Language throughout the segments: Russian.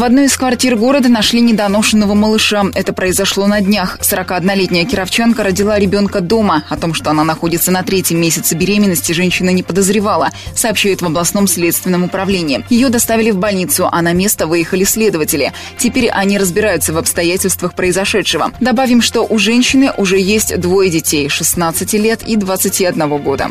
В одной из квартир города нашли недоношенного малыша. Это произошло на днях. 41-летняя кировчанка родила ребенка дома. О том, что она находится на третьем месяце беременности, женщина не подозревала, сообщает в областном следственном управлении. Ее доставили в больницу, а на место выехали следователи. Теперь они разбираются в обстоятельствах произошедшего. Добавим, что у женщины уже есть двое детей – 16 лет и 21 года.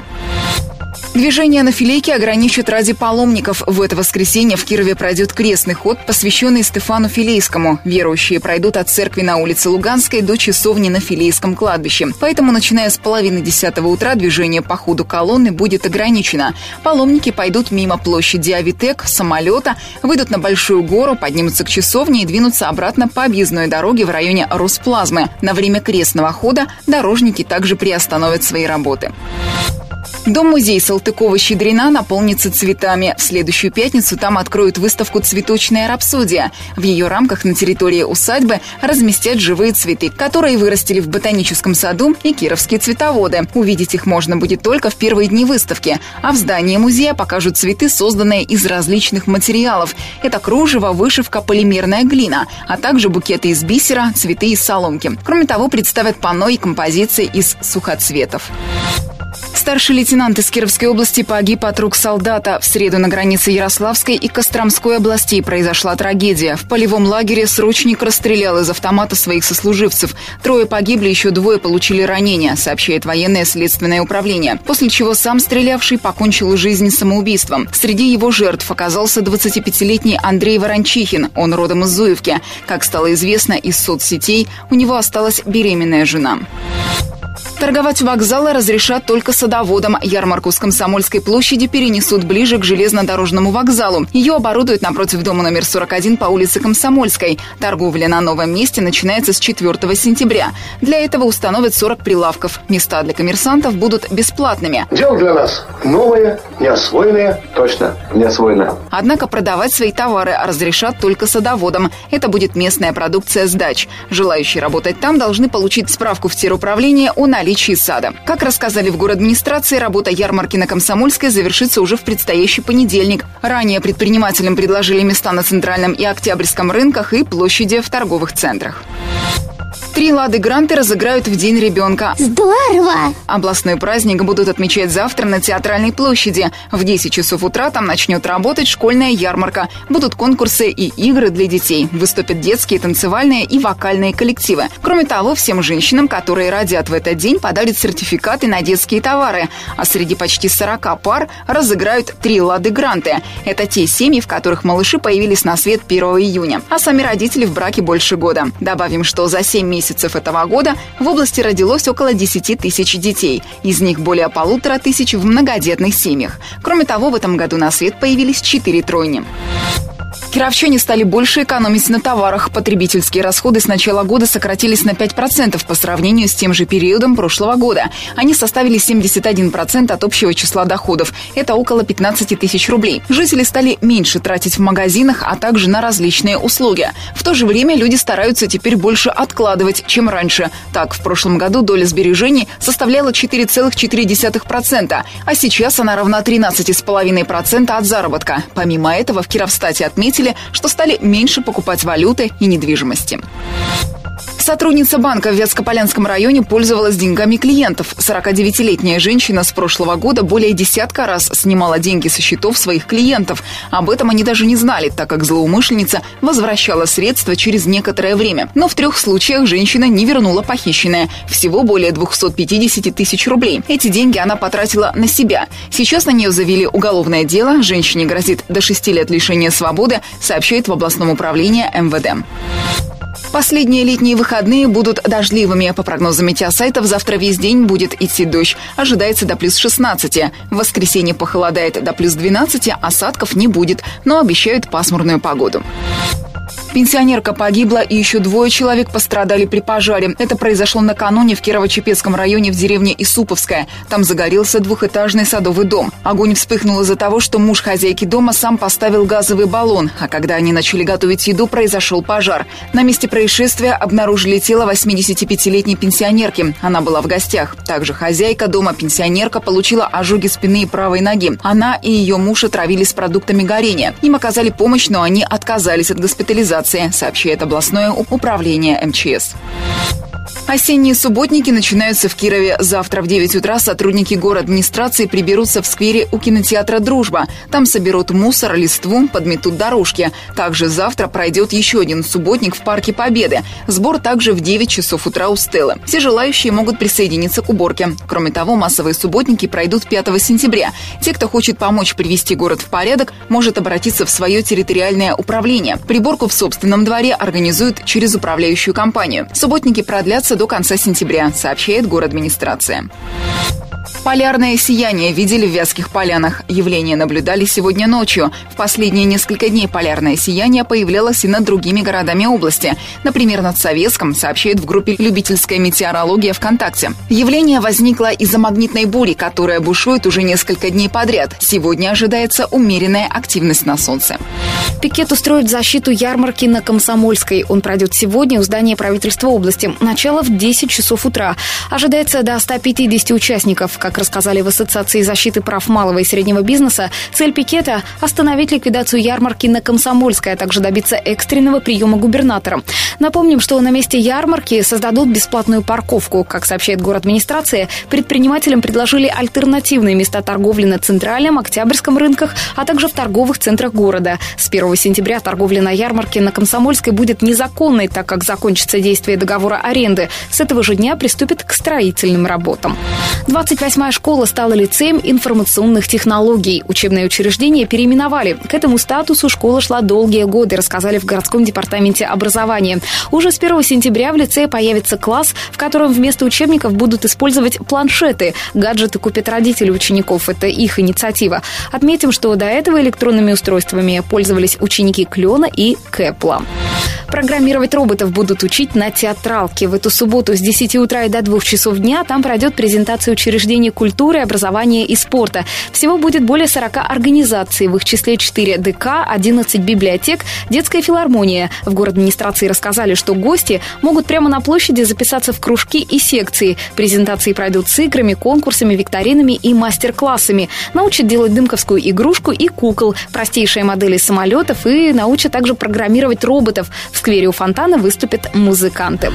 Движение на филейке ограничат ради паломников. В это воскресенье в Кирове пройдет крестный ход, посвященный Стефану Филейскому. Верующие пройдут от церкви на улице Луганской до часовни на Филейском кладбище. Поэтому, начиная с половины десятого утра, движение по ходу колонны будет ограничено. Паломники пойдут мимо площади Авитек, самолета, выйдут на Большую гору, поднимутся к часовне и двинутся обратно по объездной дороге в районе Росплазмы. На время крестного хода дорожники также приостановят свои работы. Дом-музей Салтыкова-Щедрина наполнится цветами. В следующую пятницу там откроют выставку «Цветочная рапсодия». В ее рамках на территории усадьбы разместят живые цветы, которые вырастили в ботаническом саду и кировские цветоводы. Увидеть их можно будет только в первые дни выставки. А в здании музея покажут цветы, созданные из различных материалов. Это кружево, вышивка, полимерная глина, а также букеты из бисера, цветы из соломки. Кроме того, представят панно и композиции из сухоцветов. Старший лейтенант из Кировской области погиб от рук солдата. В среду на границе Ярославской и Костромской областей произошла трагедия. В полевом лагере срочник расстрелял из автомата своих сослуживцев. Трое погибли, еще двое получили ранения, сообщает военное следственное управление. После чего сам стрелявший покончил жизнь самоубийством. Среди его жертв оказался 25-летний Андрей Ворончихин. Он родом из Зуевки. Как стало известно из соцсетей, у него осталась беременная жена. Торговать вокзалы разрешат только садоводам. Ярмарку с Комсомольской площади перенесут ближе к железнодорожному вокзалу. Ее оборудуют напротив дома номер 41 по улице Комсомольской. Торговля на новом месте начинается с 4 сентября. Для этого установят 40 прилавков. Места для коммерсантов будут бесплатными. Дело для нас новое, неосвоенное, точно неосвоенное. Однако продавать свои товары разрешат только садоводам. Это будет местная продукция с дач. Желающие работать там должны получить справку в теруправление о наличии наличии сада. Как рассказали в город администрации, работа ярмарки на Комсомольской завершится уже в предстоящий понедельник. Ранее предпринимателям предложили места на Центральном и Октябрьском рынках и площади в торговых центрах. Три лады гранты разыграют в День ребенка. Здорово! Областной праздник будут отмечать завтра на Театральной площади. В 10 часов утра там начнет работать школьная ярмарка. Будут конкурсы и игры для детей. Выступят детские, танцевальные и вокальные коллективы. Кроме того, всем женщинам, которые родят в этот день, подарят сертификаты на детские товары. А среди почти 40 пар разыграют три лады гранты. Это те семьи, в которых малыши появились на свет 1 июня. А сами родители в браке больше года. Добавим, что за 7 месяцев месяцев этого года в области родилось около 10 тысяч детей. Из них более полутора тысяч в многодетных семьях. Кроме того, в этом году на свет появились четыре тройни. Кировчане стали больше экономить на товарах. Потребительские расходы с начала года сократились на 5% по сравнению с тем же периодом прошлого года. Они составили 71% от общего числа доходов. Это около 15 тысяч рублей. Жители стали меньше тратить в магазинах, а также на различные услуги. В то же время люди стараются теперь больше откладывать, чем раньше. Так, в прошлом году доля сбережений составляла 4,4%, а сейчас она равна 13,5% от заработка. Помимо этого, в Кировстате отметили, отметили, что стали меньше покупать валюты и недвижимости. Сотрудница банка в Вятскополянском районе пользовалась деньгами клиентов. 49-летняя женщина с прошлого года более десятка раз снимала деньги со счетов своих клиентов. Об этом они даже не знали, так как злоумышленница возвращала средства через некоторое время. Но в трех случаях женщина не вернула похищенное. Всего более 250 тысяч рублей. Эти деньги она потратила на себя. Сейчас на нее завели уголовное дело. Женщине грозит до 6 лет лишения свободы, сообщает в областном управлении МВД. Последние летние выходные будут дождливыми. По прогнозам метеосайтов, завтра весь день будет идти дождь. Ожидается до плюс 16. В воскресенье похолодает до плюс 12, осадков не будет, но обещают пасмурную погоду. Пенсионерка погибла и еще двое человек пострадали при пожаре. Это произошло накануне в Кирово-Чепецком районе в деревне Исуповская. Там загорелся двухэтажный садовый дом. Огонь вспыхнул из-за того, что муж хозяйки дома сам поставил газовый баллон, а когда они начали готовить еду, произошел пожар. На месте происшествия обнаружили тело 85-летней пенсионерки. Она была в гостях. Также хозяйка дома пенсионерка получила ожоги спины и правой ноги. Она и ее муж отравились продуктами горения. Им оказали помощь, но они отказались от госпитализации, сообщает областное управление МЧС. Осенние субботники начинаются в Кирове. Завтра в 9 утра сотрудники город администрации приберутся в сквере у кинотеатра «Дружба». Там соберут мусор, листву, подметут дорожки. Также завтра пройдет еще один субботник в Парке Победы. Сбор также в 9 часов утра у Стеллы. Все желающие могут присоединиться к уборке. Кроме того, массовые субботники пройдут 5 сентября. Те, кто хочет помочь привести город в порядок, может обратиться в свое территориальное управление. Приборку в собственном дворе организуют через управляющую компанию. Субботники продлятся до конца сентября, сообщает город администрация. Полярное сияние видели в Вятских полянах. Явление наблюдали сегодня ночью. В последние несколько дней полярное сияние появлялось и над другими городами области. Например, над Советском, сообщает в группе «Любительская метеорология ВКонтакте». Явление возникло из-за магнитной бури, которая бушует уже несколько дней подряд. Сегодня ожидается умеренная активность на Солнце. Пикет устроит защиту ярмарки на Комсомольской. Он пройдет сегодня у здания правительства области. Начало в 10 часов утра. Ожидается до 150 участников. Как рассказали в Ассоциации защиты прав малого и среднего бизнеса, цель пикета – остановить ликвидацию ярмарки на Комсомольской, а также добиться экстренного приема губернатора. Напомним, что на месте ярмарки создадут бесплатную парковку. Как сообщает город администрация, предпринимателям предложили альтернативные места торговли на Центральном, Октябрьском рынках, а также в торговых центрах города. С 1 сентября торговля на ярмарке на Комсомольской будет незаконной, так как закончится действие договора аренды. С этого же дня приступит к строительным работам. 28-я школа стала лицеем информационных технологий. Учебное учреждение переименовали. К этому статусу школа шла долгие годы, рассказали в городском департаменте образования. Уже с 1 сентября в лицее появится класс, в котором вместо учебников будут использовать планшеты. Гаджеты купят родители учеников. Это их инициатива. Отметим, что до этого электронными устройствами пользовались ученики Клена и Кэпла. Программировать роботов будут учить на театралке. В эту субботу с 10 утра и до 2 часов дня там пройдет презентация учреждений культуры, образования и спорта. Всего будет более 40 организаций, в их числе 4 ДК, 11 библиотек, детская филармония. В город администрации рассказали, что гости могут прямо на площади записаться в кружки и секции. Презентации пройдут с играми, конкурсами, викторинами и мастер-классами. Научат делать дымковскую игрушку и кукол, простейшие модели самолетов и научат также программировать роботов. В сквере у фонтана выступят музыканты.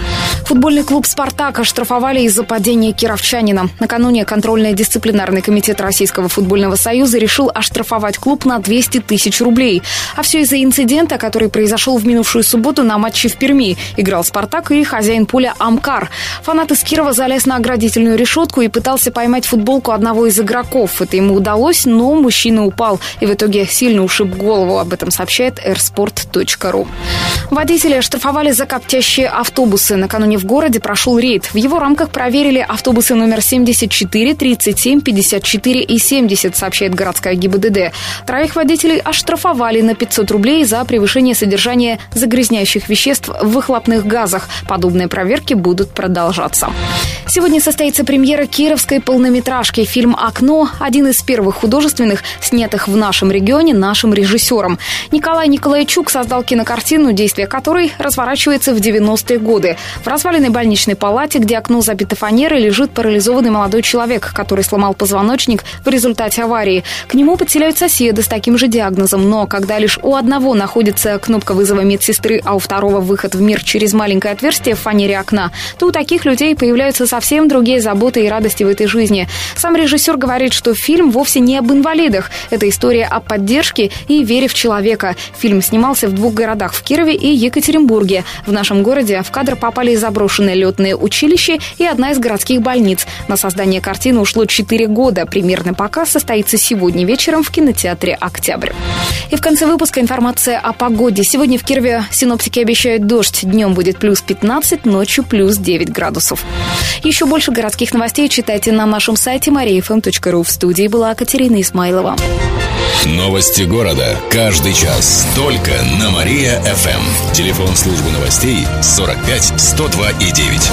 Футбольный клуб «Спартак» оштрафовали из-за падения кировчанина. Накануне контрольно-дисциплинарный комитет Российского футбольного союза решил оштрафовать клуб на 200 тысяч рублей. А все из-за инцидента, который произошел в минувшую субботу на матче в Перми. Играл «Спартак» и хозяин поля Амкар. Фанат из Кирова залез на оградительную решетку и пытался поймать футболку одного из игроков. Это ему удалось, но мужчина упал и в итоге сильно ушиб голову. Об этом сообщает airsport.ru. Водителя штрафовали за коптящие автобусы. Накануне в городе прошел рейд. В его рамках проверили автобусы номер 74, 37, 54 и 70, сообщает городская ГИБДД. Троих водителей оштрафовали на 500 рублей за превышение содержания загрязняющих веществ в выхлопных газах. Подобные проверки будут продолжаться. Сегодня состоится премьера кировской полнометражки. Фильм «Окно» – один из первых художественных, снятых в нашем регионе нашим режиссером. Николай Николайчук создал кинокартину, действие которой разворачивается в 90-е годы. В разваленной больничной палате, где окно забито фанерой, лежит парализованный молодой человек, который сломал позвоночник в результате аварии. К нему подселяют соседи с таким же диагнозом, но когда лишь у одного находится кнопка вызова медсестры, а у второго выход в мир через маленькое отверстие в фанере окна, то у таких людей появляются совсем другие заботы и радости в этой жизни. Сам режиссер говорит, что фильм вовсе не об инвалидах. Это история о поддержке и вере в человека. Фильм снимался в двух городах, в Кирове и Екатеринбурге. В нашем городе в кадр попали заброшенное летное училище и одна из городских больниц. На создание картины ушло 4 года. Примерный показ состоится сегодня вечером в кинотеатре «Октябрь». И в конце выпуска информация о погоде. Сегодня в Кирове синоптики обещают дождь. Днем будет плюс 15, ночью плюс 9 градусов. Еще больше городских новостей читайте на нашем сайте mariafm.ru. В студии была Катерина Исмайлова. Новости города. Каждый час. Только на Мария-ФМ. Телефон службы новостей 45 102 и 9.